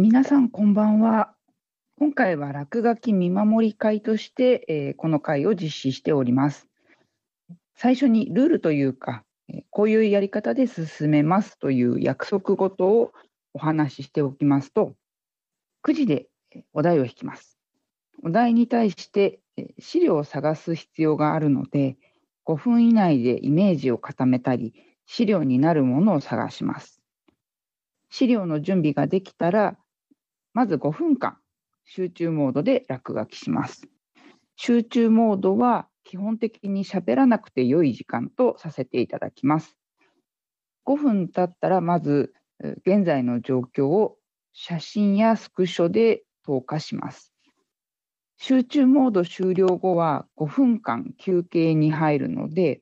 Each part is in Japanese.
皆さんこんばんは。今回は落書き見守り会として、えー、この会を実施しております。最初にルールというか、こういうやり方で進めますという約束事をお話ししておきますと、9時でお題を引きます。お題に対して資料を探す必要があるので、5分以内でイメージを固めたり、資料になるものを探します。資料の準備ができたら、まず5分間、集中モードで落書きします。集中モードは基本的に喋らなくて良い時間とさせていただきます。5分経ったら、まず現在の状況を写真やスクショで投下します。集中モード終了後は5分間休憩に入るので、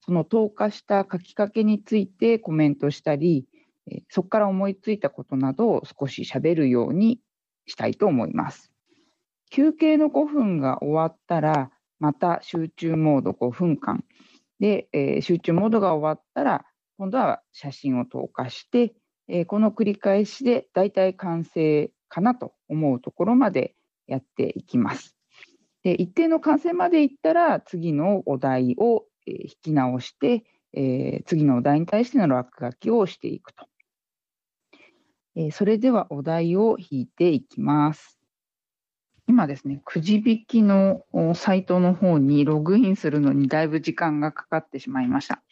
その投下した書きかけについてコメントしたり、そこから思いついたことなどを少し喋るようにしたいと思います。休憩の5分が終わったら、また集中モード5分間で、えー、集中モードが終わったら、今度は写真を投下して、えー、この繰り返しでだいたい完成かなと思うところまでやっていきます。で一定の完成までいったら、次のお題を引き直して、えー、次のお題に対しての落書きをしていくと。えー、それではお題を引いていきます。今ですね、くじ引きのサイトの方にログインするのにだいぶ時間がかかってしまいました。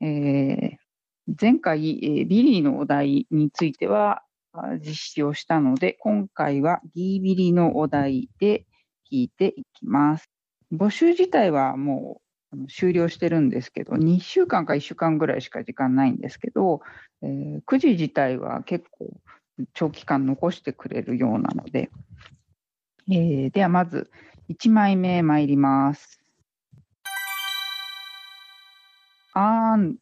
えー、前回、えー、ビリーのお題については実施をしたので、今回はギービリのお題で引いていきます。募集自体はもう終了してるんですけど、2週間か1週間ぐらいしか時間ないんですけど、えー、くじ自体は結構長期間残してくれるようなので、えー、ではまず1枚目参ります。あーん。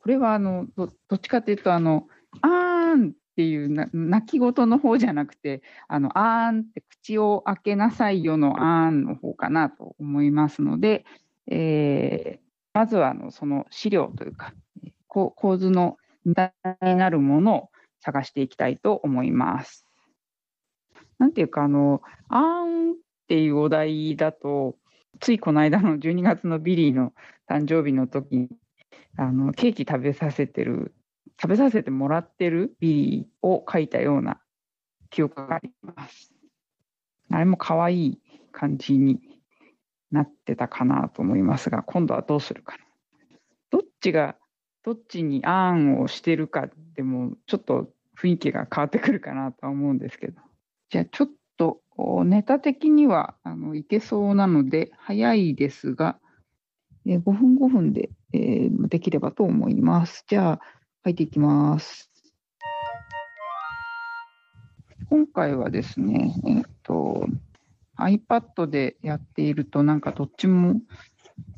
これはあのどどっちかというとあの、あーんっていうな泣き言の方じゃなくて、あのあーんって口を開けなさいよのあーんの方かなと思いますので、えー、まずはあのその資料というか、構図のネタになるものを探していきたいと思います。なんていうか、あの、あーんっていうお題だと、ついこの間の12月のビリーの誕生日の時に、あの、ケーキ食べさせてる、食べさせてもらってるビリーを描いたような記憶があります。あれも可愛い感じになってたかなと思いますが、今度はどうするかな。どっちが、どっちにあんをしてるかでも、ちょっと雰囲気が変わってくるかなと思うんですけど。じゃあちょっとネタ的にはあのいけそうなので早いですが、えー、5分5分で、えー、できればと思います。じゃあ書いていきます。今回はですね、えっ、と iPad でやっているとなんかどっちも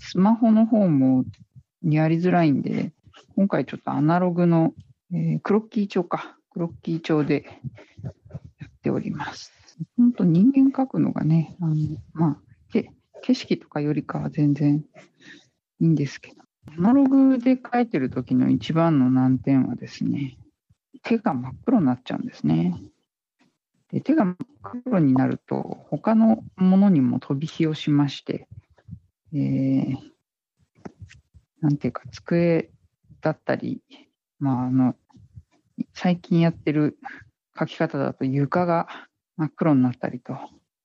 スマホの方もやりづらいんで、今回ちょっとアナログの、えー、クロッキー帳か、クロッキー帳でやっております。本当人間描くのがね、あのまあ、景色とかよりかは全然いいんですけど、アナログで描いてる時の一番の難点はですね、手が真っ黒になっちゃうんですね。で手が真っ黒になると、他のものにも飛び火をしまして、えー、なんていうか、机だったり、まあ、あの、最近やってる書き方だと床が真っ黒になったりと、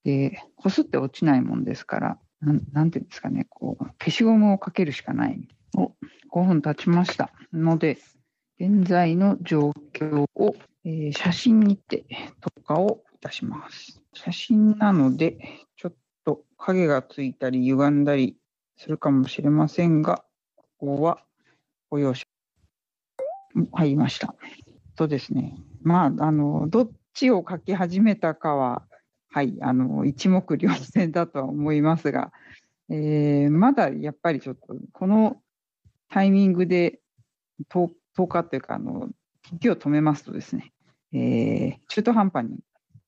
で、こすって落ちないもんですから、なん、なんていうんですかね、こう、消しゴムをかけるしかない。お、5分経ちましたので、現在の状況を、えー、写真にて投下をいたします。写真なので、ちょっと影がついたり歪んだりするかもしれませんが、ここは入りました。とですね、まあ、あの、どっちを書き始めたかは、はい、あの、一目瞭然だとは思いますが、えー、まだやっぱりちょっと、このタイミングで10日というか、あの、時を止めますとですね、えー、中途半端に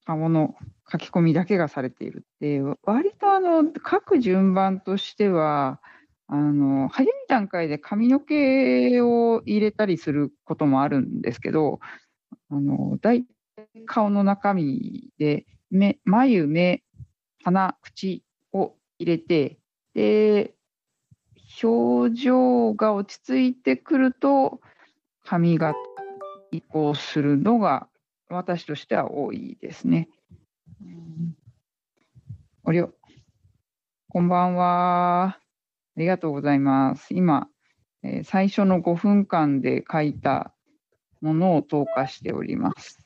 顔の書き込みだけがされているって、割とあの、書く順番としては、あの、早い段階で髪の毛を入れたりすることもあるんですけど、あの、大顔の中身で目眉、目、鼻、口を入れて、で、表情が落ち着いてくると、髪が移行するのが私としては多いですね。おりょ、こんばんは。ありがとうございます。今、えー、最初の5分間で書いたものを投下しております。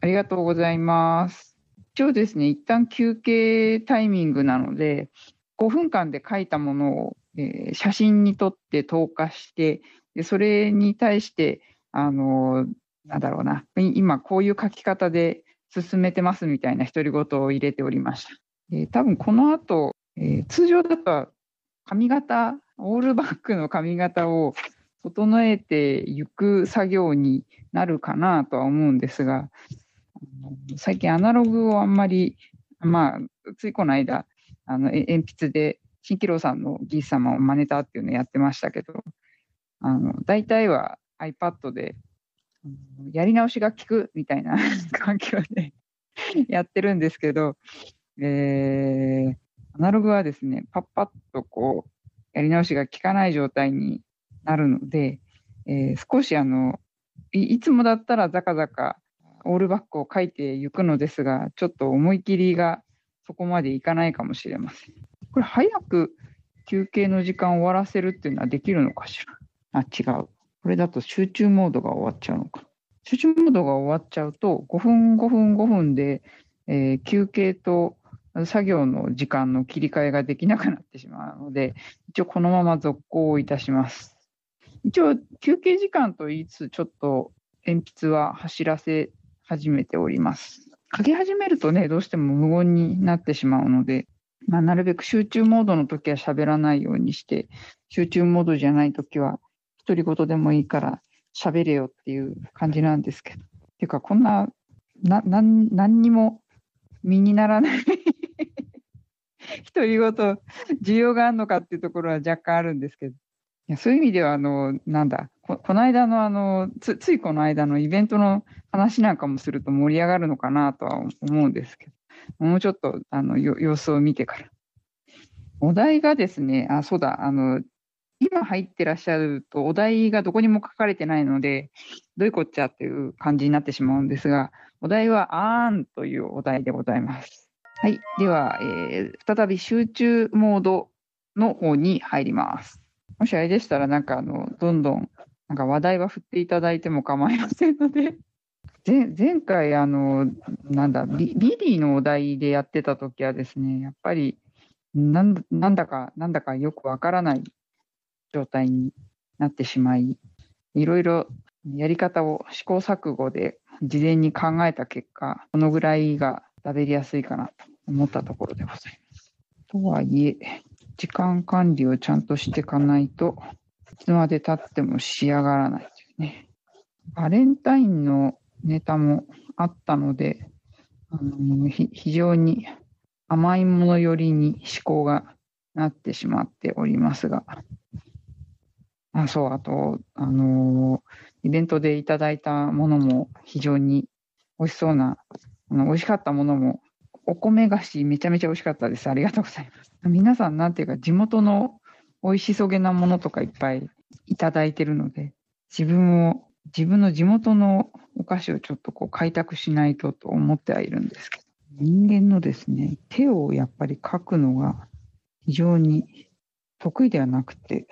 ありがとうございます。一応ですね、一旦休憩タイミングなので、5分間で書いたものを、えー、写真に撮って投下して、でそれに対して、あのー、なんだろうな、今こういう書き方で進めてますみたいな独り言を入れておりました。えー、多分この後、えー、通常だと髪型、オールバックの髪型を整えていく作業になるかなとは思うんですが、最近アナログをあんまり、まあ、ついこの間、あの鉛筆で新喜郎さんの技術様を真似たっていうのをやってましたけど、あの大体は iPad でやり直しが効くみたいな 環境で やってるんですけど、えー、アナログはですね、パッパッとこう、やり直しが効かない状態になるので、えー、少しあのい、いつもだったらザカザカオールバックを書いていくのですが、ちょっと思い切りがそこまでいかないかもしれません。これ、早く休憩の時間を終わらせるっていうのはできるのかしら？あ、違う。これだと集中モードが終わっちゃうのか。集中モードが終わっちゃうと、5分、5分、5分で、えー、休憩と作業の時間の切り替えができなくなってしまうので、一応このまま続行いたします。一応休憩時間と言いつつ、ちょっと鉛筆は走らせ始めております。書き始めるとね、どうしても無言になってしまうので、まあ、なるべく集中モードの時は喋らないようにして、集中モードじゃない時は、独り言でもいいから喋れよっていう感じなんですけど。っていうか、こんな、な、なん、何にも身にならない独り言、需要があるのかっていうところは若干あるんですけど。いやそういう意味では、あの、なんだ、ここの間のあのつ、ついこの間のイベントの話なんかもすると盛り上がるのかなとは思うんですけど、もうちょっとあの様子を見てから。お題がですね、あ、そうだ、あの、今入ってらっしゃると、お題がどこにも書かれてないので、どういうこっちゃっていう感じになってしまうんですが、お題は、あーんというお題でございます。はい。では、えー、再び集中モードの方に入ります。もしあれでしたら、なんかあの、どんどん、なんか話題は振っていただいても構いませんので、前前回、あの、なんだビ、ビリーのお題でやってた時はですね、やっぱり、なんなんだか、なんだかよくわからない状態になってしまい、いろいろやり方を試行錯誤で事前に考えた結果、このぐらいが食べりやすいかなと思ったところでございます。とはいえ、時間管理をちゃんとしていかないと、いつまで経っても仕上がらないというね。バレンタインのネタもあったので、あの非常に甘いもの寄りに思考がなってしまっておりますが、あそう、あと、あのイベントでいただいたものも非常に美味しそうな、あの美味しかったものもお米菓子めちゃめちゃ美味しかったです。ありがとうございます。皆さん、なんていうか、地元の美味しそげなものとかいっぱいいただいてるので、自分を、自分の地元のお菓子をちょっとこう開拓しないとと思ってはいるんですけど、人間のですね、手をやっぱり描くのが非常に得意ではなくて、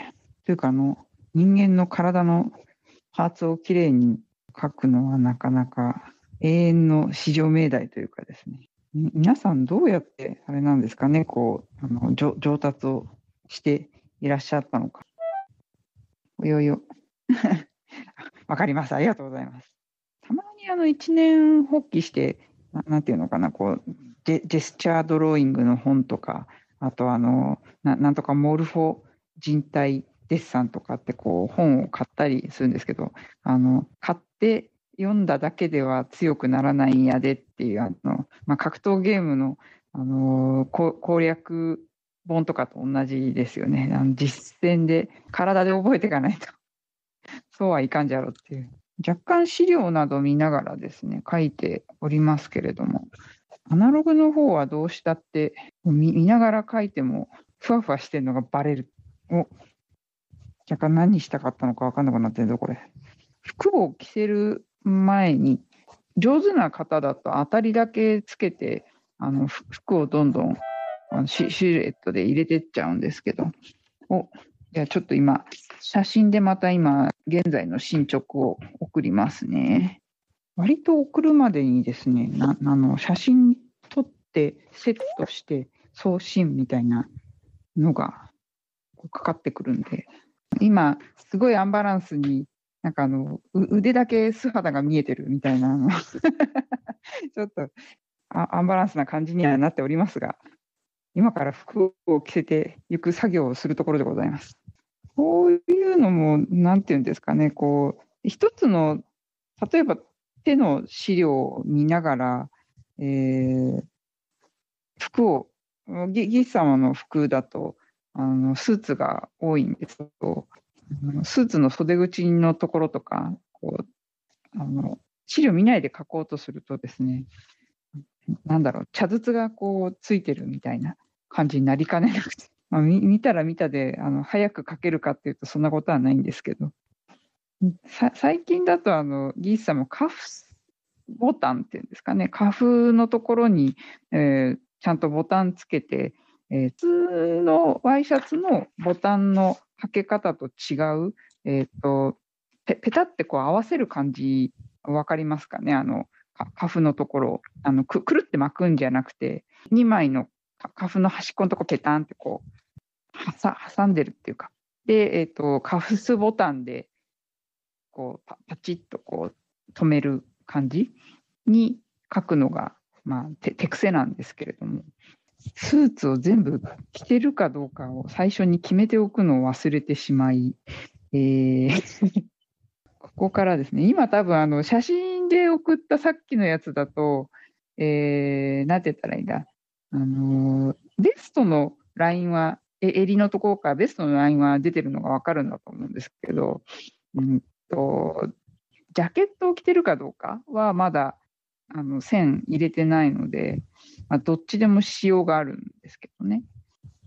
というかあの、人間の体のパーツをきれいに描くのはなかなか永遠の至上命題というかですね、皆さんどうやってあれなんですかね、こう、あの上達をしていらっしゃったのか。およよ。わかります。ありがとうございます。たまにあの一年発起して、ななんていうのかな、こうジェ、ジェスチャードローイングの本とか、あとあの、ななんとかモルフォ人体デッサンとかってこう本を買ったりするんですけど、あの、買って読んだだけでは強くならないんやでっていう、あの、まあ、格闘ゲームの、あのー、攻略本とかと同じですよね。あの実践で、体で覚えていかないと そうはいかんじゃろっていう。若干資料など見ながらですね、書いておりますけれども、アナログの方はどうしたって見見ながら書いてもふわふわしてるのがバレる。お若干何したかったのか分かんなくなってるぞ、これ。服を着せる前に、上手な方だと当たりだけつけて、あの服をどんどんあのシシルエットで入れてっちゃうんですけど、おじゃあちょっと今、写真でまた今、現在の進捗を送りますね。割と送るまでにですね、なあの写真撮ってセットして送信みたいなのがかかってくるんで、今、すごいアンバランスに、なんかあの腕だけ素肌が見えてるみたいな、ちょっとアンバランスな感じにはなっておりますが、今から服を着せていく作業をするところでございます。こういうのも、なんていうんですかね、こう、一つの、例えば手の資料を見ながら、えー、服を、ギギス様の服だと、あのスーツが多いんですけど、スーツの袖口のところとか、こうあの資料見ないで書こうとするとですね、なんだろう、茶筒がこうついてるみたいな感じになりかねなくて、まあ、見たら見たであの早く書けるかっていうとそんなことはないんですけど、最近だとあのギースさんもカフボタンっていうんですかね、カフのところに、えー、ちゃんとボタンつけて、えー、普通のワイシャツのボタンのかけ方と違う、えーと、ペペタってこう合わせる感じ分かりますかね？あのカフのところあのくくるって巻くんじゃなくて2枚のカフの端っこのとこペタンってこう挟んでるっていうか。で、えーと、カフスボタンでこうパパチッとこう止める感じに書くのが、まあ、手手癖なんですけれども。スーツを全部着てるかどうかを最初に決めておくのを忘れてしまい、えー ここからですね、今多分あの写真で送ったさっきのやつだと、えー、なんて言ったらいいんだ、あのー、ベストのラインは、え襟のところからベストのラインは出てるのが分かるんだと思うんですけど、うんと、ジャケットを着てるかどうかはまだあの線入れてないので、まあ、どっちでも仕様があるんですけどね。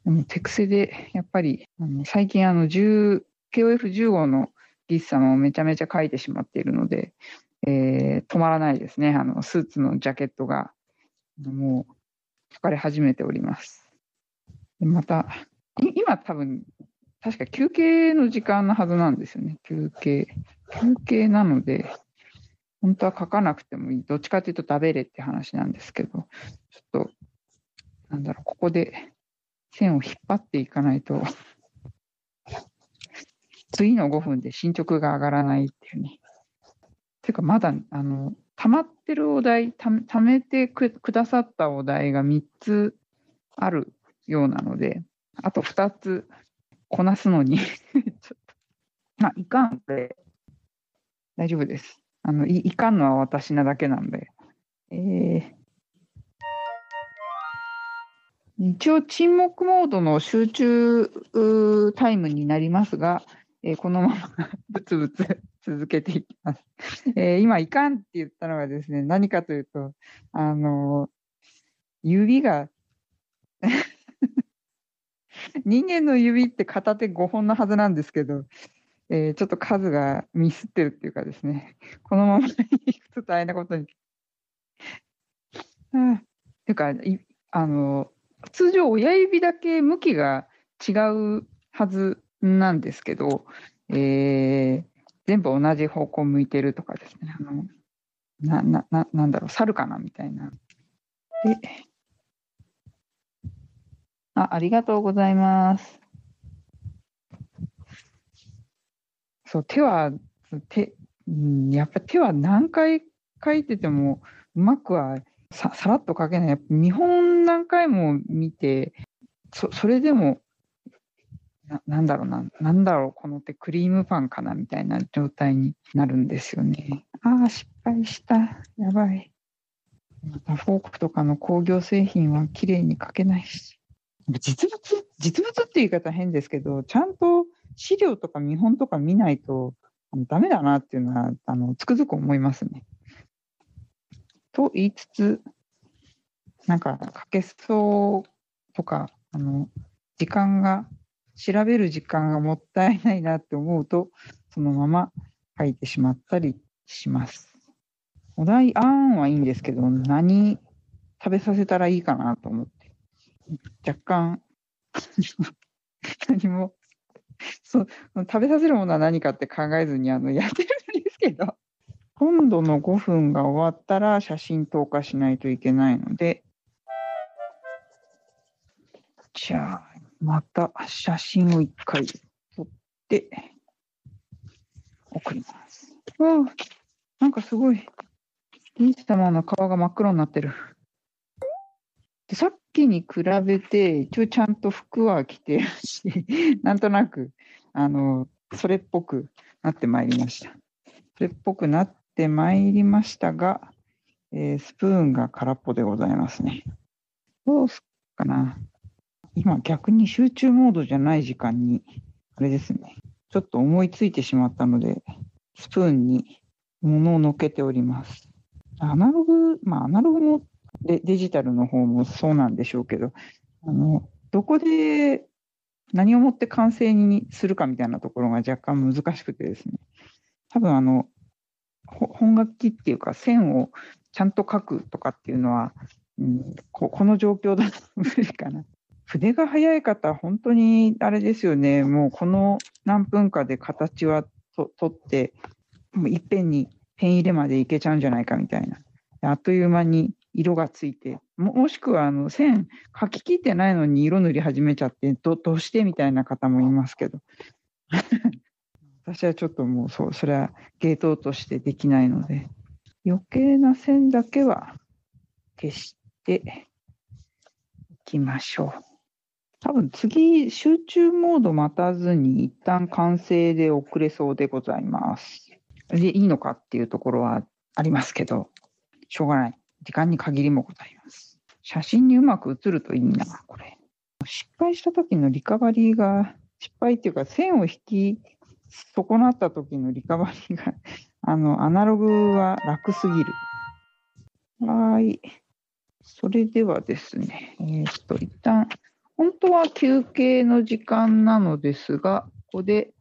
でも手癖で、やっぱり、あの最近あの KOF15 のリス様をめちゃめちゃ書いてしまっているので、えー、止まらないですね。あのスーツのジャケットが、もう書かれ始めております。でまた、今多分、確か休憩の時間のはずなんですよね。休憩。休憩なので、本当は書かなくてもいい。どっちかというと食べれって話なんですけど、ちょっと、なんだろう、ここで線を引っ張っていかないと、次の5分で進捗が上がらないっていうね。ていうか、まだ、あの、溜まってるお題、た貯めてくださったお題が3つあるようなので、あと2つこなすのに ちょっと、あ、いかんで、大丈夫です。あのいいかんのは私なだけなんで。えー、一応沈黙モードの集中タイムになりますが、えー、このまま ブツブツ 続けていきます。えー、今、いかんって言ったのはですね、何かというと、あの指が 人間の指って片手5本のはずなんですけど、えー、ちょっと数がミスってるっていうかですね、このままいくと大変なことに。うん、ていうかいあの、通常親指だけ向きが違うはずなんですけど、えー、全部同じ方向向いてるとかですね、あのななななんだろう、猿かなみたいな。であありがとうございます。そう、手は、手、うん、やっぱ手は何回書いててもうまくはささらっと書けない。見本何回も見て、そそれでもな、なんだろうな、なんだろう、この手クリームパンかなみたいな状態になるんですよね。ああ、失敗した。やばい。またフォークとかの工業製品は綺麗に書けないし。実物、実物って言い方変ですけど、ちゃんと資料とか見本とか見ないとダメだなっていうのは、あの、つくづく思いますね。と言いつつ、なんか書けそうとか、あの、時間が、調べる時間がもったいないなって思うと、そのまま書いてしまったりします。お題案はいいんですけど、何食べさせたらいいかなと思って、若干何もそう食べさせるものは何かって考えずにあのやってるんですけど、今度の5分が終わったら写真投下しないといけないので、じゃあ、また写真を1回撮って送ります。わあ、なんかすごい、インスタマンの顔が真っ黒になってる。でさっきに比べて、一応ちゃんと服は着てるし、なんとなく、あの、それっぽくなってまいりました。それっぽくなってまいりましたが、えー、スプーンが空っぽでございますね。どうすっかな。今逆に集中モードじゃない時間に、あれですね。ちょっと思いついてしまったので、スプーンに物を乗っけております。アナログ、まあアナログもデデジタルの方もそうなんでしょうけど、あの、どこで何をもって完成にするかみたいなところが若干難しくてですね、多分あの、本楽器っていうか線をちゃんと書くとかっていうのは、うん、ここの状況だと無理かな。筆が早い方は、本当にあれですよね、もうこの何分かで形はと取って、もういっぺんにペン入れまでいけちゃうんじゃないかみたいな。あっという間に色がついて、ももしくはあの線書き切ってないのに色塗り始めちゃってど、どうしてみたいな方もいますけど。私はちょっともうそう、それはゲートとしてできないので、余計な線だけは消していきましょう。多分次、集中モード待たずに一旦完成で遅れそうでございます。で、いいのかっていうところはありますけど、しょうがない。時間に限りもございます。写真にうまく写るといいな、これ。失敗した時のリカバリーが、失敗っていうか線を引き損なった時のリカバリーが、あの、アナログは楽すぎる。はい。それではですね、えー、っと、一旦、本当は休憩の時間なのですが、ここで、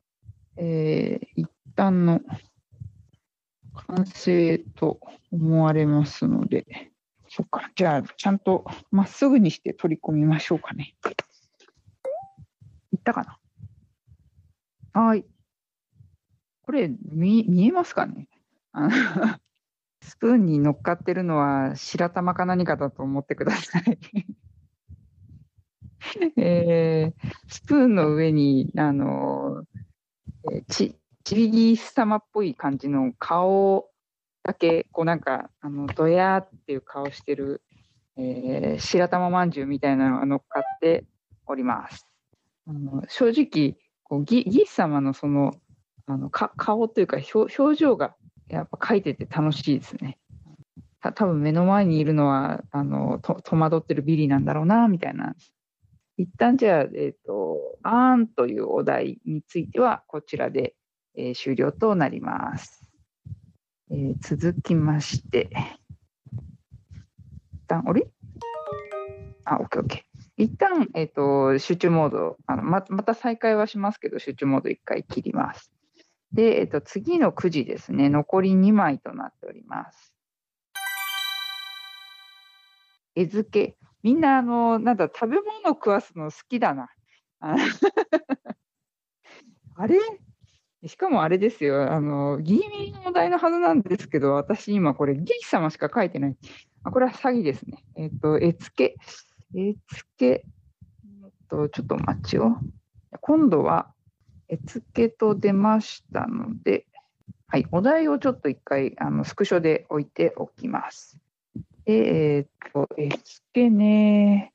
えー、一旦の完成と思われますので、そっか、じゃあ、ちゃんとまっすぐにして取り込みましょうかね。いったかな？はい。これ見、見えますかね？あのスプーンに乗っかってるのは白玉か何かだと思ってください えー、スプーンの上に、あの、ち、ちびぎす様っぽい感じの顔だけ、こうなんか、あの、ドヤーっていう顔してる、えー、白玉まんじゅうみたいなのが乗っかっております。あの正直、こうギギス様のその、あのか顔というか表表情がやっぱ描いてて楽しいですね。た多分目の前にいるのはあのと戸惑ってるビリーなんだろうなみたいな一旦じゃあ、えっ、ー、と、あーんというお題については、こちらで、えー、終了となります。えー、続きまして、一旦、あれ？あ、OK、OK。一旦、えっ、と、集中モード、あのままた再開はしますけど、集中モード一回切ります。で、えっ、と、次の9時ですね、残り2枚となっております。絵付け。みんな、あの、なんだ、食べ物食わすの好きだな。あ れ？しかもあれですよ、あの、ギーミーのお題のはずなんですけど、私今これ、ギー様しか書いてない。あこれは詐欺ですね。えっ、ー、と、絵付け、絵付け、えっと、ちょっと待ちを。今度は、絵付けと出ましたので、はい、お題をちょっと一回、あの、スクショで置いておきます。えー、っと、絵付けね、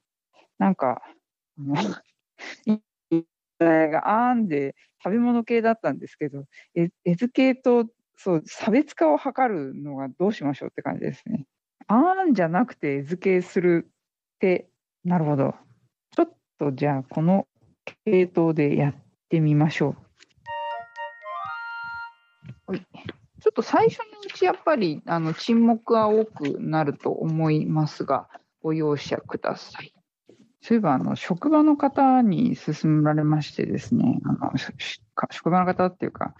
なんか、あの、があんで食べ物系だったんですけど、絵付けとそう差別化を図るのがどうしましょうって感じですね。あんじゃなくて絵付けするって、なるほど。ちょっとじゃあ、この系統でやってみましょう。ちょっと最初のうちやっぱりあの沈黙は多くなると思いますが、ご容赦ください。そういえば、あの、職場の方に勧められましてですね、あの、職場の方っていうか、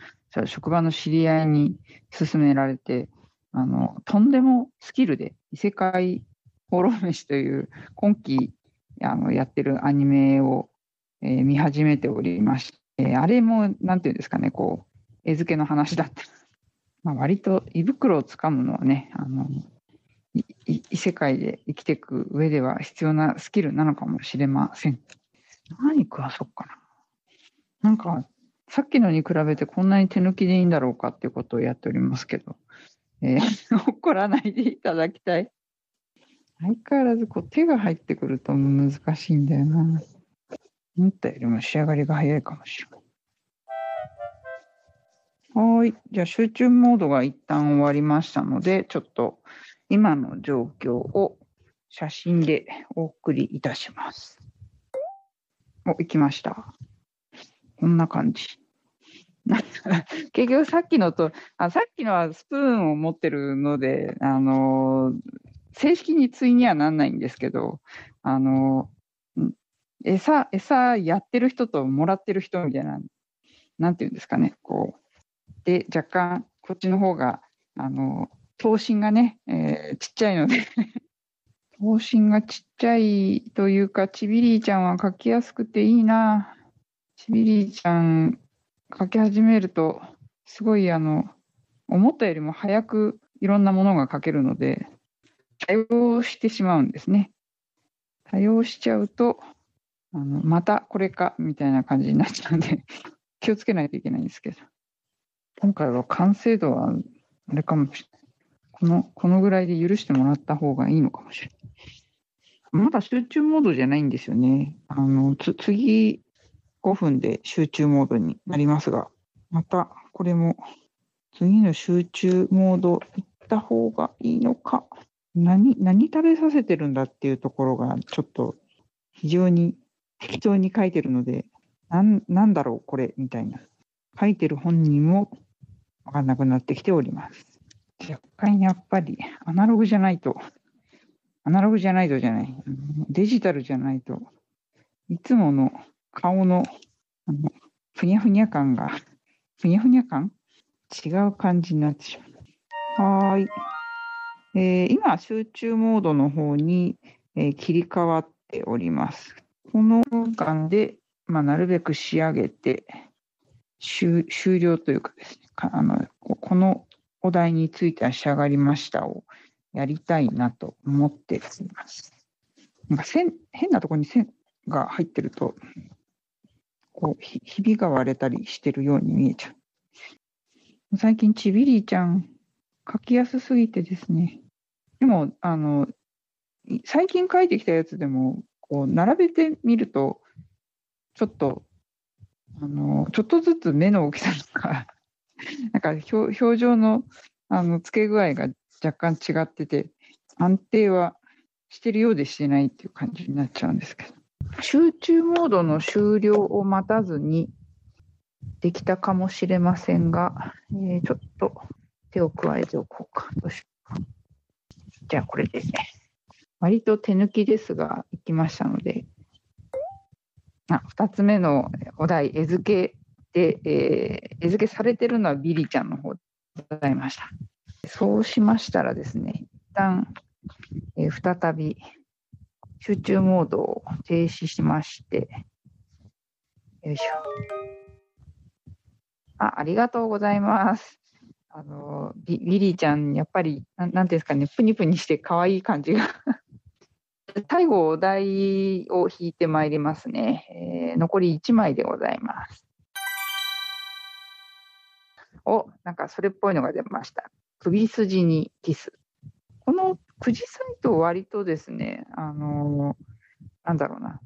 職場の知り合いに勧められて、あの、とんでもスキルで異世界放浪飯という今期あのやってるアニメを、えー、見始めておりまして、あれも、なんていうんですかね、こう、絵付けの話だった。まあ、割と胃袋をつかむのはね、あの、異世界で生きていく上では必要なスキルなのかもしれません。何食わそっかな。なんか、さっきのに比べてこんなに手抜きでいいんだろうかっていうことをやっておりますけど、えー、怒らないでいただきたい。相変わらずこう手が入ってくると難しいんだよな。思ったよりも仕上がりが早いかもしれない。はい。じゃあ集中モードが一旦終わりましたので、ちょっと今の状況を写真でお送りいたします。お、行きました。こんな感じ。結局さっきのとあ、さっきのはスプーンを持ってるので、あの正式に対にはなんないんですけど、あの餌、餌やってる人ともらってる人みたいな、なんていうんですかね、こう。で、若干、こっちの方が、あの、頭身がね、えー、ちっちゃいので 頭身がちっちゃいというか、ちびりーちゃんは描きやすくていいな。ちびりーちゃん描き始めると、すごいあの、思ったよりも早くいろんなものが描けるので、多用してしまうんですね。多用しちゃうと、あのまたこれかみたいな感じになっちゃうんで 気をつけないといけないんですけど、今回は完成度はあれかもしれない。この、このぐらいで許してもらった方がいいのかもしれない。まだ集中モードじゃないんですよね。あの、つ、次5分で集中モードになりますが、またこれも次の集中モード行った方がいいのか。何、何食べさせてるんだっていうところがちょっと非常に適当に書いてるので、なん、なんだろうこれみたいな。書いてる本人もわかんなくなってきております。若干やっぱりアナログじゃないと、アナログじゃないとじゃない、デジタルじゃないと、いつもの顔のあのふにゃふにゃ感が、ふにゃふにゃ感？違う感じになってしまう。はい。えー、今、集中モードの方に、えー、切り替わっております。この間で、まあ、なるべく仕上げて終、終了というかですね、あのこのお題については仕上がりましたをやりたいなと思っています。なんか線変なところに線が入ってると、こうひひびが割れたりしてるように見えちゃう。最近、ちびりーちゃん、書きやすすぎてですね。でも、あの、最近書いてきたやつでも、こう、並べてみると、ちょっと、あの、ちょっとずつ目の大きさとか、なんか表表情のあの付け具合が若干違ってて、安定はしてるようでしてないっていう感じになっちゃうんですけど。集中モードの終了を待たずにできたかもしれませんが、えー、ちょっと手を加えておこうか。どうしようか。じゃあこれで、ね、割と手抜きですが、いきましたので、あ2つ目のお題、絵付けで、えー、絵付けされてるのはビリちゃんの方でございました。そうしましたらですね、一旦、えー、再び集中モードを停止しまして、よいしょ。あ、ありがとうございます。あの、ビビリーちゃん、やっぱり、ななんていうんですかね、プニプニして可愛い感じが最後、お題を引いてまいりますね。えー、残り1枚でございます。お、なんかそれっぽいのが出ました。首筋にキス。このくじサイト割とですね、あのなんだろうな、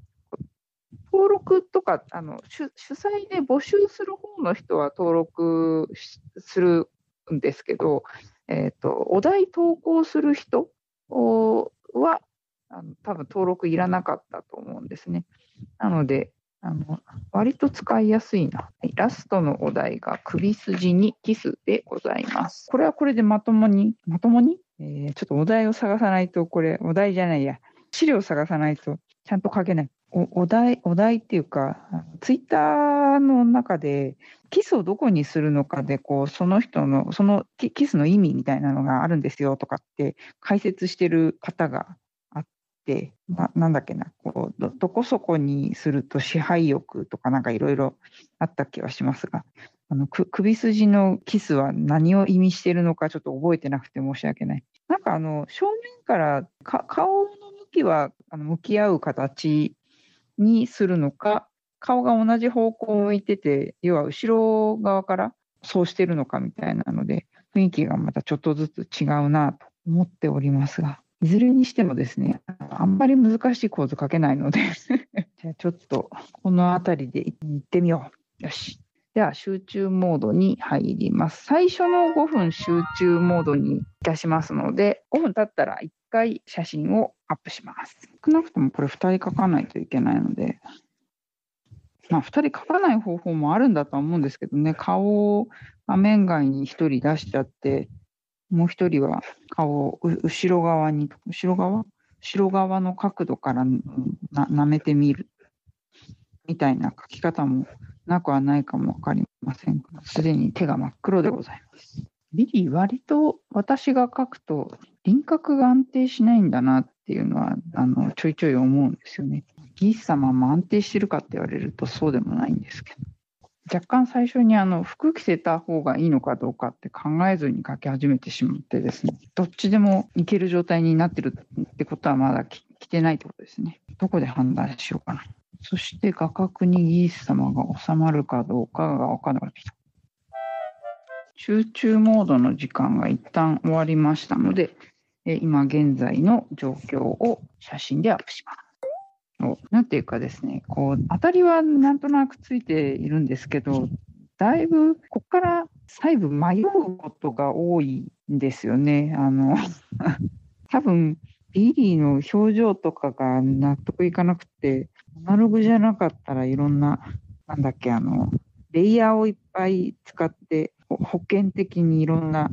登録とかあの主主催で募集する方の人は登録するんですけど、えーと、お題投稿する人はあの多分登録いらなかったと思うんですね。なので、あの割と使いやすいな。ラストのお題が首筋にキスでございます。これはこれでまともに、まともに、えー、ちょっとお題を探さないと、これ、お題じゃないや、資料を探さないとちゃんと書けない。おお題、お題っていうか、ツイッターの中で、キスをどこにするのかで、こう、その人の、そのキスの意味みたいなのがあるんですよとかって解説してる方が、ななんだっけな、こうど、どこそこにすると支配欲とかなんかいろいろあった気はしますが、あの首筋のキスは何を意味しているのかちょっと覚えてなくて申し訳ない。なんかあの正面から顔の向きはあの向き合う形にするのか、顔が同じ方向を向いてて、要は後ろ側からそうしてるのかみたいなので、雰囲気がまたちょっとずつ違うなと思っておりますが、いずれにしてもですね、あんまり難しい構図書けないので じゃあちょっとこの辺りで行ってみよう。よし。では集中モードに入ります。最初の5分集中モードにいたしますので、5分経ったら1回写真をアップします。少なくともこれ2人書かないといけないので、まあ、2人書かない方法もあるんだとは思うんですけどね、顔を画面外に1人出しちゃって、もう1人は顔を後ろ側に、後ろ側？後ろ側の角度からな舐めてみるみたいな書き方もなくはないかも分かりませんが、すでに手が真っ黒でございます。ビリー、割と私が書くと輪郭が安定しないんだなっていうのはあのちょいちょい思うんですよね。ギース様も安定してるかって言われるとそうでもないんですけど。若干最初にあの服着せた方がいいのかどうかって考えずに書き始めてしまってですね、どっちでもいける状態になってるってことはまだ着てないってことですね。どこで判断しようかな。そして画角にギース様が収まるかどうかが分からなくなってきた。集中モードの時間が一旦終わりましたので、今現在の状況を写真でアップします。なんていうかですね、こう、アタリはなんとなくついているんですけど、だいぶ、ここから細部迷うことが多いんですよね。あの、多分、ビリーの表情とかが納得いかなくて、アナログじゃなかったらいろんな、なんだっけ、あの、レイヤーをいっぱい使って、保険的にいろんな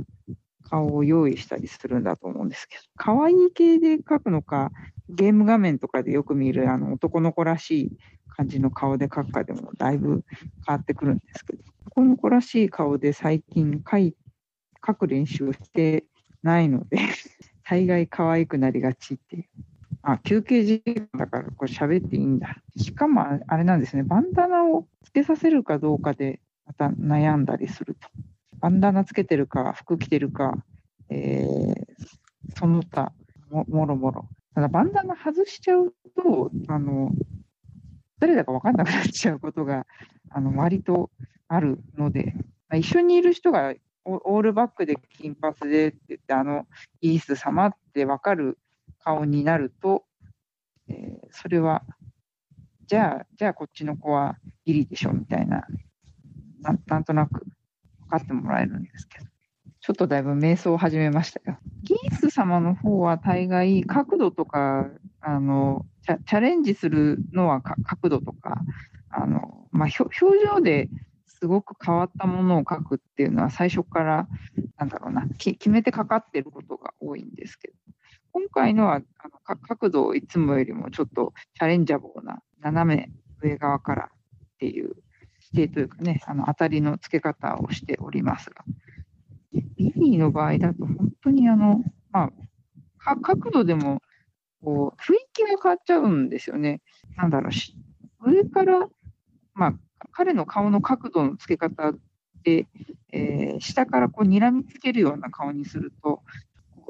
顔を用意したりするんだと思うんですけど、可愛い系で描くのか、ゲーム画面とかでよく見るあの男の子らしい感じの顔で描くかでもだいぶ変わってくるんですけど、男の子らしい顔で最近描い描く練習をしてないので 大概可愛くなりがちっていう。あ、休憩時間だからこれ喋っていいんだ。しかもあれなんですね、バンダナをつけさせるかどうかでまた悩んだりすると。バンダナつけてるか、服着てるか、えー、その他も、もろもろ。ただ、バンダナ外しちゃうと、あの、誰だか分かんなくなっちゃうことが、あの、割とあるので、まあ一緒にいる人がオールバックで金髪でって言って、あの、イース様って分かる顔になると、えー、それは、じゃあ、じゃあこっちの子はギリでしょみたいな、ななんとなく分かってもらえるんですけど、ちょっとだいぶ瞑想を始めましたよ。ギース様の方は大概角度とか、あの、チャレンジするのは角度とか、あの、まあ、表情ですごく変わったものを描くっていうのは最初から、なんだろうな、決めてかかってることが多いんですけど、今回のはあの角度をいつもよりもちょっとチャレンジャブルな斜め上側からっていう指定というかね、あの当たりの付け方をしておりますが、ビリーの場合だと本当にあの、まあ、角度でもこう雰囲気が変わっちゃうんですよね。なんだろうし、上から、まあ、彼の顔の角度の付け方で、えー、下からこう睨みつけるような顔にすると、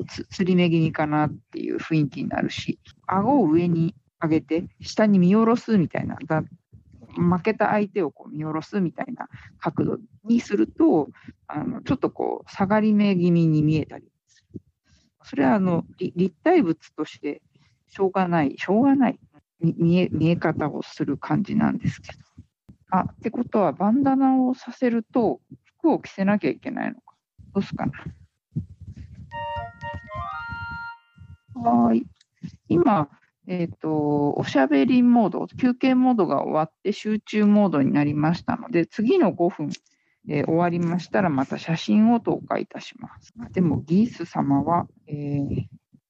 つつり目気味かなっていう雰囲気になるし、顎を上に上げて、下に見下ろすみたいな、だ負けた相手をこう見下ろすみたいな角度にすると、あのちょっとこう下がり目気味に見えたりする。それはあの立体物としてしょうがない、しょうがない見え見え方をする感じなんですけど。あってことは、バンダナをさせると、服を着せなきゃいけないのか。どうすかな。はい。今、えっ、と、おしゃべりモード、休憩モードが終わって集中モードになりましたので、次の5分、えー終わりましたら、また写真を投下いたします。でも、ギース様は、えー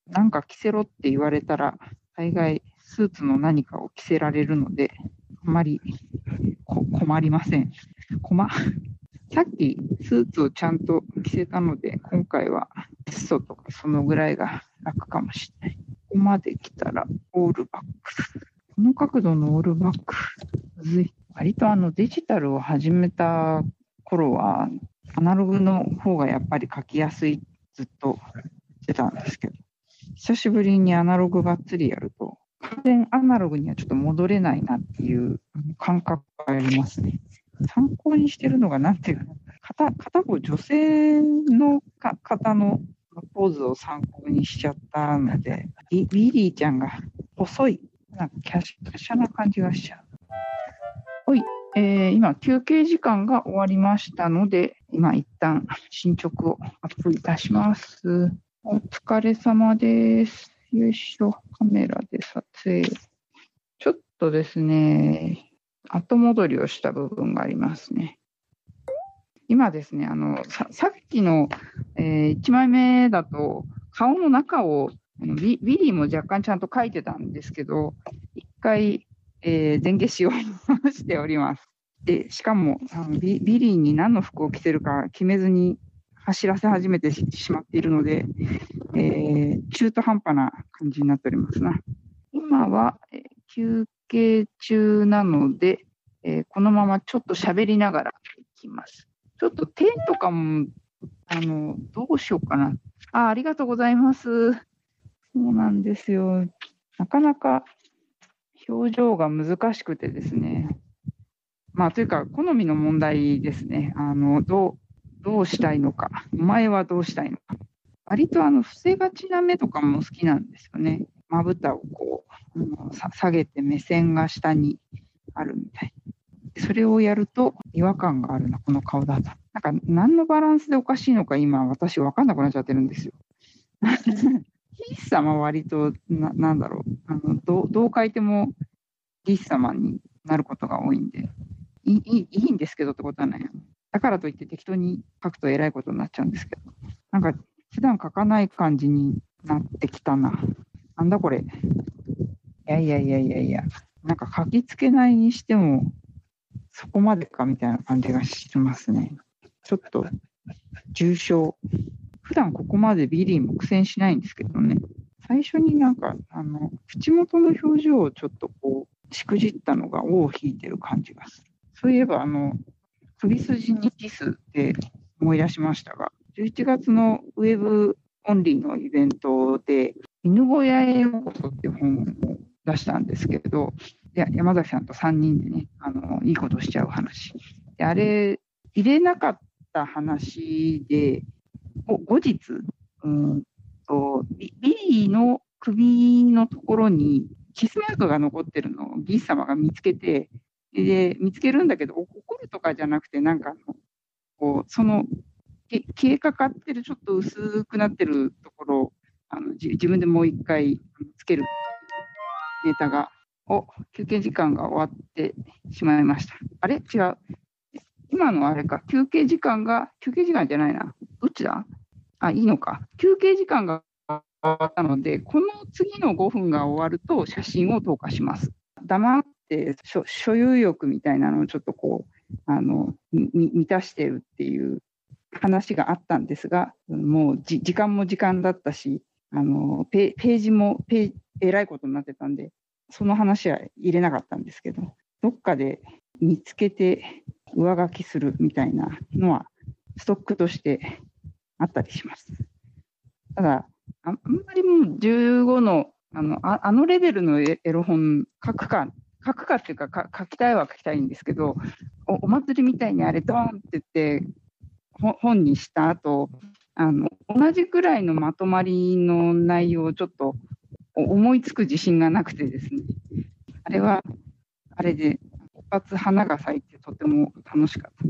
なんか着せろって言われたら、大概スーツの何かを着せられるので、あまりこ困りません。困さっきスーツをちゃんと着せたので、今回はベストとかそのぐらいが楽かもしれない。ここまで来たらオールバック。この角度のオールバック。むずい。割とあのデジタルを始めた頃は、アナログの方がやっぱり描きやすい、ずっとしてたんですけど、久しぶりにアナログがっつりやると、完全アナログにはちょっと戻れないなっていう感覚がありますね。参考にしてるのが、なんていうかな、片片方女性のか方のポーズを参考にしちゃったので、ビリーちゃんが細い、なんか華奢華奢な感じがしちゃう。はい、えー今、休憩時間が終わりましたので、今、一旦進捗をアップいたします。お疲れ様です。よいしょ、カメラで撮影。ちょっとですね、後戻りをした部分がありますね。今ですね、あのささっきの、え1枚目だと、顔の中をあのビビリーも若干ちゃんと描いてたんですけど、一回、えー前消しをしております。でしかもあのビビリーに何の服を着せるか決めずに走らせ始めてししまっているので、えー中途半端な感じになっておりますな。今は、えー休憩中なので、えーこのままちょっと喋りながらいきます。ちょっと手とかも、あの、どうしようかな。あ、ありがとうございます。そうなんですよ。なかなか表情が難しくてですね。まあ、というか、好みの問題ですね。あの、どう、どうしたいのか。お前はどうしたいのか。割とあの、伏せがちな目とかも好きなんですよね。まぶたをこう、あの下げて目線が下にあるみたいそれをやると違和感があるな、この顔だと。なんか、何のバランスでおかしいのか、今、私、分かんなくなっちゃってるんですよ。ヒース様は割とな、なんだろうあのどう、どう書いてもヒース様になることが多いんで、いいいいんですけどってことはない。だからといって適当に書くとえらいことになっちゃうんですけど、なんか、普段書かない感じになってきたな。なんだこれ。いやいやいやいやいや、なんか書きつけないにしても、そこまでかみたいな感じがしますね。ちょっと重症。普段ここまでビリーも苦戦しないんですけどね。最初になんか、あの、口元の表情をちょっとこう、しくじったのが尾を引いてる感じがする。そういえば、あの、首筋にキスって思い出しましたが、11月のウェブオンリーのイベントで、犬小屋へようこそって本を出したんですけど、や山崎さんと3人でね、あのいいことしちゃう話。であれ、入れなかった話で、後日、うんとビリーの首のところにキスマークが残ってるのをギース様が見つけて、で見つけるんだけど、怒るとかじゃなくて、なんかあのこうその消えかかってる、ちょっと薄くなってるところあの自分でもう一回つけるデータがお、休憩時間が終わってしまいました。あれ？違う。今のあれか、休憩時間が、休憩時間じゃないな。どっちだ？あ、いいのか。休憩時間が終わったので、この次の5分が終わると写真を投下します。黙って所所有欲みたいなのをちょっとこう、あの、み満たしてるっていう話があったんですが、もうじ時間も時間だったし、あのペページもペーえらいことになってたんで、その話は入れなかったんですけど、どっかで見つけて上書きするみたいなのは、ストックとしてあったりします。ただ、あんまりもう15のあのああのレベルのエロ本書くか、書くかっていうかか、書きたいは書きたいんですけど、おお祭りみたいにあれ、ドーンって言って、本にした後あの同じくらいのまとまりの内容をちょっと思いつく自信がなくてですね、あれはあれで一発花が咲いてとても楽しかった。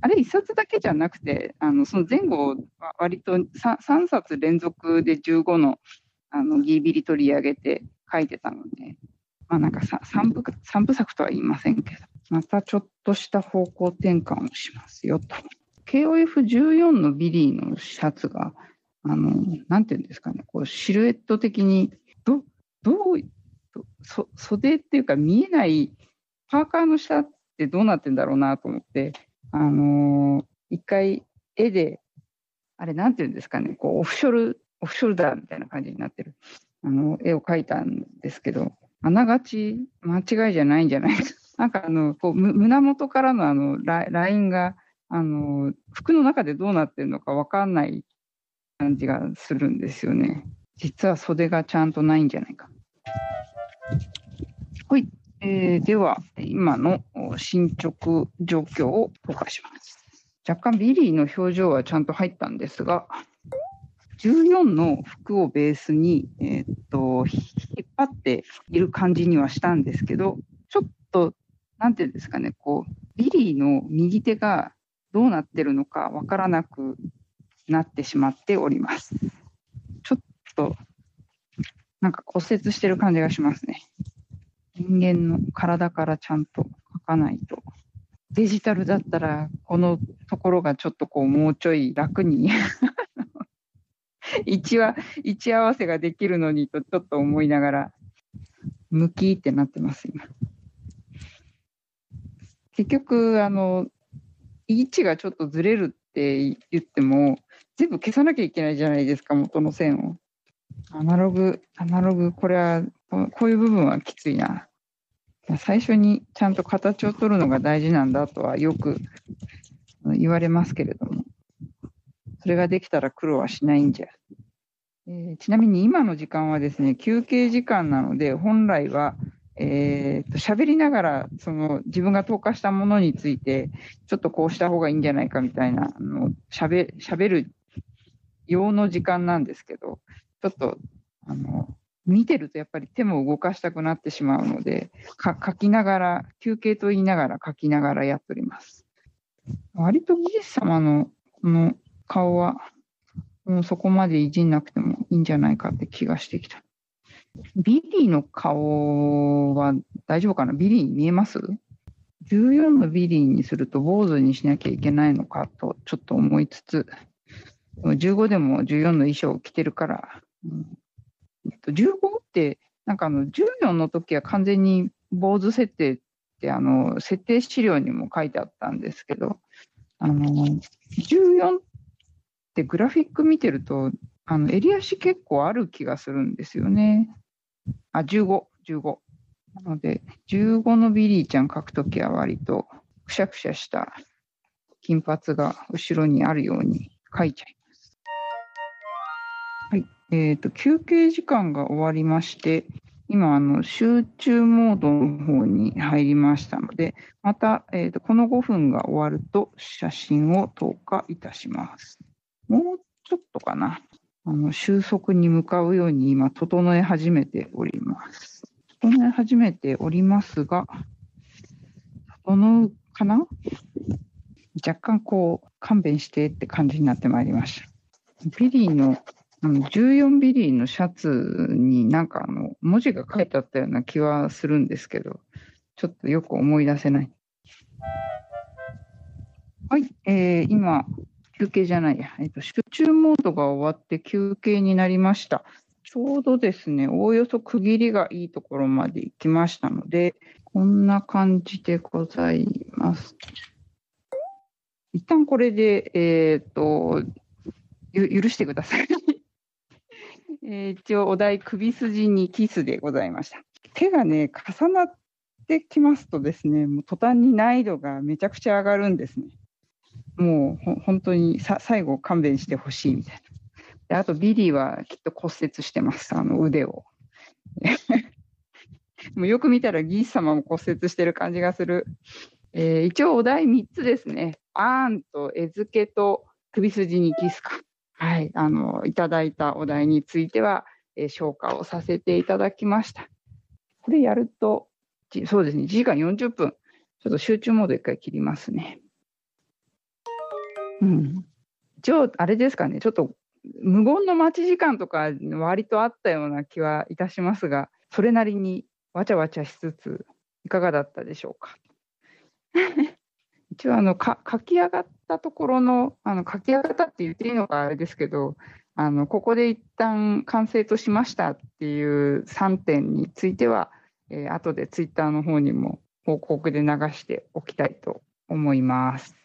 あれ一冊だけじゃなくて、あのその前後は割と 3, 3冊連続で15のあのギービリ取り上げて、書いてたので、まあなんか三部三部作とは言いませんけど、またちょっとした方向転換をしますよと。KOF14 のビリーのシャツが、あの、なんていうんですかね、こうシルエット的に、ど、どう、そ袖っていうか見えないパーカーの下ってどうなってんだろうなと思って、あのー、一回絵で、あれなんていうんですかね、こうオフショル、オフショルダーみたいな感じになってる、あの、絵を描いたんですけど、あながち間違いじゃないんじゃないか。なんかあの、こう、胸元からのあのラ、ラインが、あの、服の中でどうなってるのかわかんない感じがするんですよね。実は袖がちゃんとないんじゃないか。はい。えー、では、今の進捗状況を紹介します。若干ビリーの表情はちゃんと入ったんですが、14の服をベースに、えー、っと引っ張っている感じにはしたんですけど、ちょっと、なんていうんですかね、こう、ビリーの右手がどうなってるのかわからなくなってしまっております。ちょっと、なんか骨折してる感じがしますね。人間の体からちゃんと書かないと。デジタルだったら、このところがちょっとこう、もうちょい楽に位置は、位置合わせができるのにとちょっと思いながら、向きってなってます、今。結局、あの、位置がちょっとずれるって言っても、全部消さなきゃいけないじゃないですか、元の線を。アナログ、アナログ、これは、こういう部分はきついな。最初にちゃんと形を取るのが大事なんだとはよく言われますけれども、それができたら苦労はしないんじゃ。えー、ちなみに今の時間はですね、休憩時間なので、本来は、えー、と喋りながらその自分が投下したものについて、ちょっとこうした方がいいんじゃないかみたいなあのしゃべ喋る用の時間なんですけど、ちょっとあの見てるとやっぱり手も動かしたくなってしまうので、描きながら、休憩と言いながら描きながらやっております。割とギース様のこの顔は、もうそこまでいじんなくてもいいんじゃないかって気がしてきた。ビリーの顔は大丈夫かな？ビリーに見えます ?14 のビリーにすると坊主にしなきゃいけないのかとちょっと思いつつ、15でも14の衣装を着てるから、うん、15ってなんかあの14の時は完全に坊主設定ってあの設定資料にも書いてあったんですけど、あの14ってグラフィック見てると、あの襟足結構ある気がするんですよね。あ、15、15。なので、15のビリーちゃん描くときは割とくしゃくしゃした金髪が後ろにあるように描いちゃいます。はい。えっ、ー、と、休憩時間が終わりまして、今、あの、集中モードの方に入りましたので、また、えっ、ー、と、この5分が終わると写真を投下いたします。もうちょっとかな。あの収束に向かうように今、整え始めております。整え始めておりますが、整うかな？若干こう、勘弁してって感じになってまいりました。ビリーの、あの14ビリーのシャツになんかあの文字が書いてあったような気はするんですけど、ちょっとよく思い出せない。はい、えー、今、休憩じゃないや、えっと、集中モードが終わって休憩になりました。ちょうどですね、おおよそ区切りがいいところまで行きましたので、こんな感じでございます。一旦これで、えっ、と、ゆ許してください。え一応、お題、首筋にキスでございました。手がね、重なってきますとですね、もう途端に難易度がめちゃくちゃ上がるんですね。もう本当にさ最後勘弁してほしいみたいな。であとビリーはきっと骨折してます、あの腕を。もうよく見たらギース様も骨折してる感じがする。えー、一応お題3つですね。アーンと餌付けと首筋にキスか。はい、あの、いただいたお題については、えー、消化をさせていただきました。これやると、そうですね、1時間40分。ちょっと集中モード1回切りますね。うん。一応、あれですかね、ちょっと無言の待ち時間とか割とあったような気はいたしますが、それなりにわちゃわちゃしつつ、いかがだったでしょうか。一応あのか、書き上がったところの、あの書き上がったって言っていいのかあれですけど、あのここで一旦完成としましたっていう3点については、えー、後でツイッターの方にも報告で流しておきたいと思います。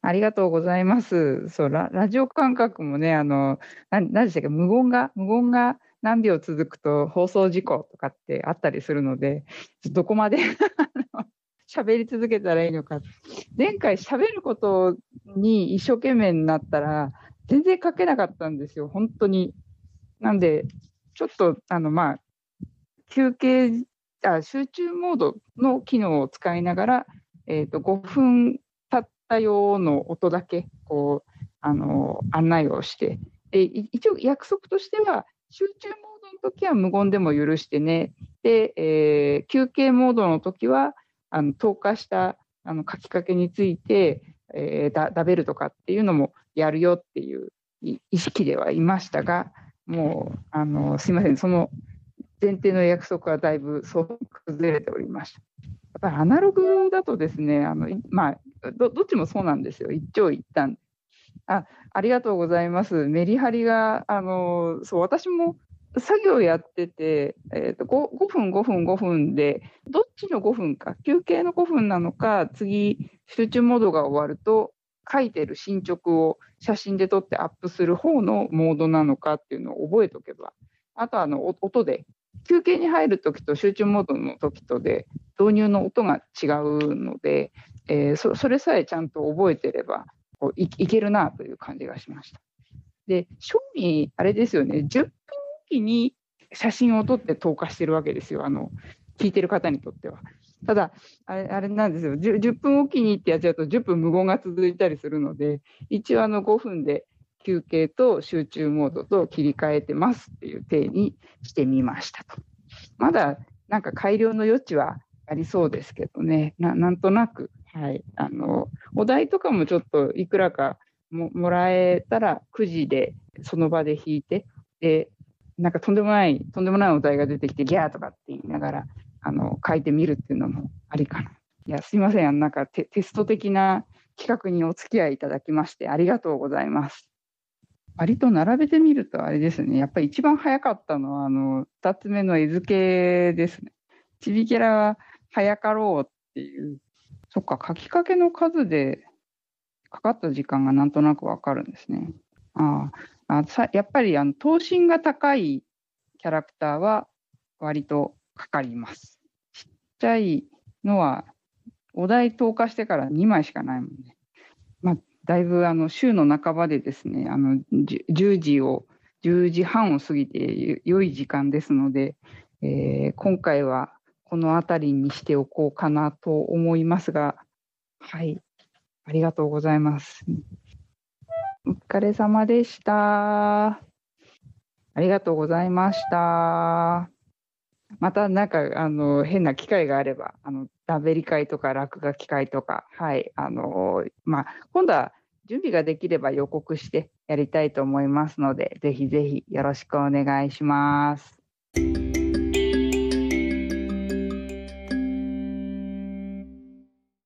ありがとうございます。そうララジオ感覚もね、あの、何でしたっけ、無言が、無言が何秒続くと放送事故とかってあったりするので、どこまで 喋り続けたらいいのか。前回喋ることに一生懸命になったら、全然書けなかったんですよ、本当に。なんで、ちょっと、あの、まあ、休憩あ、集中モードの機能を使いながら、えっ、ー、と、5分経ったようの音だけ、こう、あの、案内をして、で一応約束としては、集中モードの時は無言でも許してね、で、えー、休憩モードの時は、あの投下したあの書きかけについて、えー、だダベルとかっていうのもやるよっていう意識ではいましたが、もう、あのすみません、その前提の約束はだいぶそう崩れておりました。やっぱりアナログだとですね、あのまあど、どっちもそうなんですよ、一長一短。あありがとうございます。メリハリが、あのそう私も作業やってて、えーと 5, 5分、5分、5分で、どっちの5分か、休憩の5分なのか、次、集中モードが終わると、書いてる進捗を写真で撮ってアップする方のモードなのかっていうのを覚えておけば、あとあの音で、休憩に入るときと集中モードのときとで、導入の音が違うので、えー、そそれさえちゃんと覚えてればこうい、いけるなという感じがしました。で、正味、あれですよね、10分きに写真を撮って投下してるわけですよ、あの聞いてる方にとっては。ただ、あれあれなんですよ10、10分おきにってやっちゃうと、10分無言が続いたりするので、一応あの5分で休憩と集中モードと切り替えてますっていう体にしてみましたと。まだなんか改良の余地はありそうですけどね、ななんとなく、はい、あのお題とかもちょっといくらかももらえたら、9時でその場で弾いて、でなんかとんでもない、とんでもないお題が出てきて、ギャーとかって言いながら、あの、書いてみるっていうのもありかな。いや、すいません。なんかテテスト的な企画にお付き合いいただきまして、ありがとうございます。割と並べてみるとあれですね。やっぱり一番早かったのは、あの、二つ目の絵付けですね。ちびキャラは早かろうっていう。そっか、書きかけの数でかかった時間がなんとなくわかるんですね。ああさやっぱりあの頭身が高いキャラクターは割とかかります。ちっちゃいのはお題投下してから2枚しかないもんね。まあ、だいぶあの週の半ばでですね、あの 10, 時を、10時半を過ぎて良い時間ですので、えー、今回はこの辺りにしておこうかなと思いますが、はい、ありがとうございます。お疲れ様でした。ありがとうございました。またなんかあの変な機会があれば、あのダベリ会とか落書き会とか、はい、あのまあ、今度は準備ができれば予告してやりたいと思いますので、ぜひぜひよろしくお願いします。